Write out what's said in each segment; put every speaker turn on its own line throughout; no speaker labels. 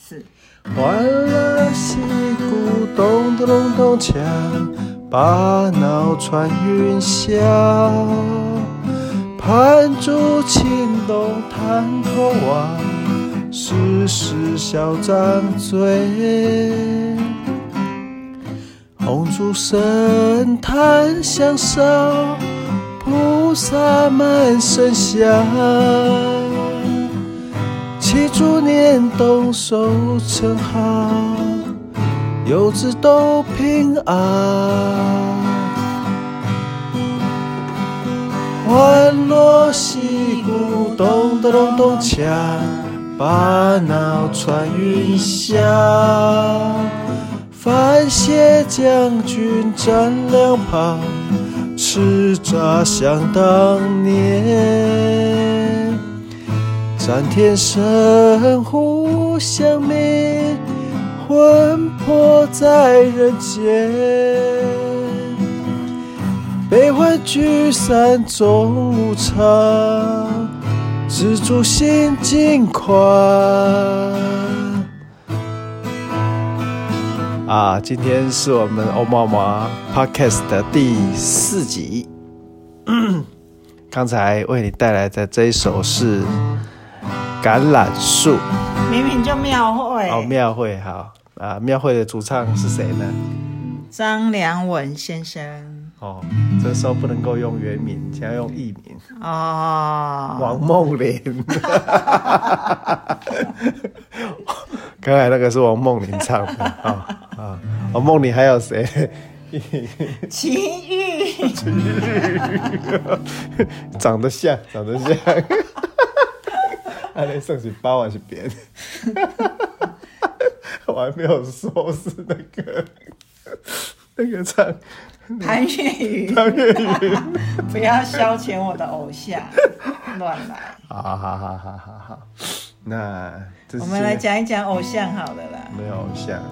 四。
欢乐溪谷咚咚咚咚锵，把脑穿云霄。盘珠青龙探头望，时时笑张嘴。红烛深檀香烧，菩萨满身香。祈祝年冬收成好，游子都平安。欢乐溪谷咚咚咚咚锵，把脑穿云霄。番谢将军站两旁，叱咤想当年。三天神互相命，魂魄在人间。悲欢聚散终无常，知足心境宽。啊，今天是我们欧妈妈 Podcast 的第四集。刚才为你带来的这一首是。橄榄树，
明明就庙会。
哦，庙会好。啊，庙会的主唱是谁呢？
张良文先生。
哦，这时候不能够用原名，想要用艺名。
哦，
王梦麟。刚才那个是王梦麟唱的。啊啊，王梦麟还有谁？
秦玉，
秦玉，长得像，长得像。他 那算是包还是扁？我还没有说是那个那个唱
潘越云，
潘越云，
不要消遣我的偶像，乱来。
好好好好好好，那
我们来讲一讲偶像好了啦。
没有偶像，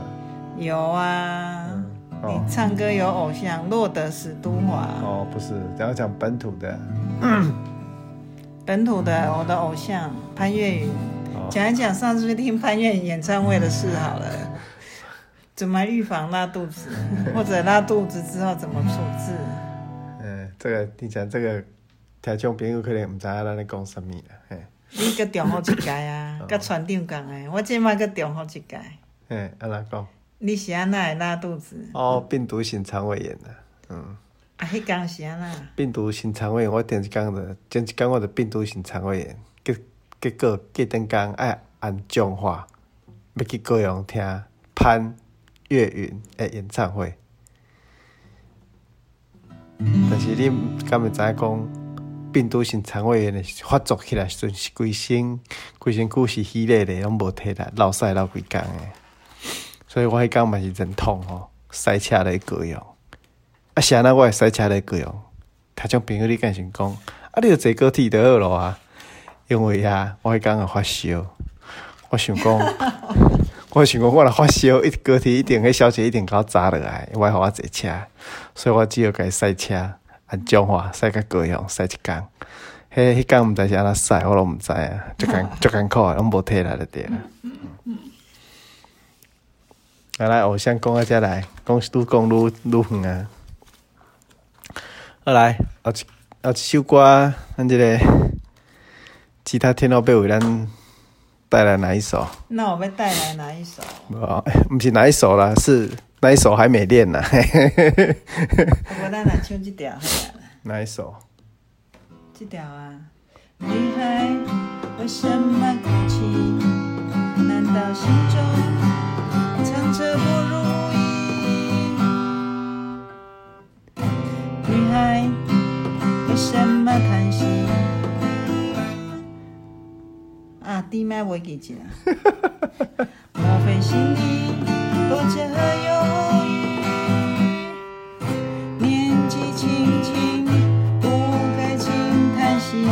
有啊，嗯哦、你唱歌有偶像，洛德史都华。
哦，不是，只要讲本土的。
本土的我的偶像潘越云，讲、哦、一讲上次去听潘越云演唱会的事好了。怎么预防拉肚子，或者拉肚子之后怎么处置？
嗯，这个你讲这个听众朋友可能唔知道咱在讲什么了。
你个重复一届啊，跟船长讲的，我今麦个重复一届。
嘿，安怎讲？
你是安那会拉肚子？
哦，病毒性肠胃炎的，嗯。
啊，迄工是安那？
病毒性肠胃炎，我前一工的，前一工我着病毒性肠胃炎，结结果隔阵工爱按讲话，要去高雄听潘越云的演唱会。但是你敢会知影讲，病毒性肠胃炎的发作起来时阵是规身规身躯是虚累的，拢无体力，落屎落规工的。所以我迄工嘛是真痛吼，塞车来高雄。啊，啥那我会塞车来过哦。他种朋友你敢想讲，啊，你着坐高铁就好了啊。因为啊，我迄工有发烧，我想讲，我想讲，我若发烧，一高铁一定，迄小姐一定甲我砸落来，我互我坐车，所以我只有甲伊塞车，按讲话塞甲高雄，塞一工。迄迄工毋知是安怎塞，我拢毋知啊，足艰 足艰苦啊，拢无体力了点。来来，偶像讲啊，遮来，讲愈讲愈愈远啊。好来，后一后一首歌，咱这个其他天后要为咱带来哪一首？
那我要带来哪一首？
哦，不是哪一首啦，是哪一首还没练呢？
我咱来唱这条。
哪一首？
这条啊，女孩为什么哭泣？难道心中藏着不如？弟妹我记起来。莫非心里多着忧郁？年纪轻轻不该轻叹息。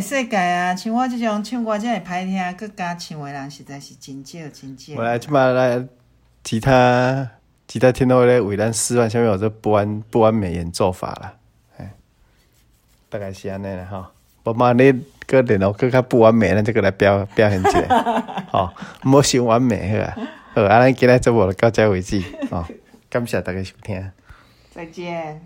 世界啊，像我这种唱歌这么歹听，佮敢唱的人实在是真少真少。
我来即摆来其他其他听到咧为咱示范下面有这不完不完美演奏法啦，哎，大概是安尼啦吼。我妈你个电脑更较不完美，咱这个来表表现起来，吼、哦，莫想完美好啊。好，安尼今日节目就到这为止，吼、哦，感谢大家收听，
再见。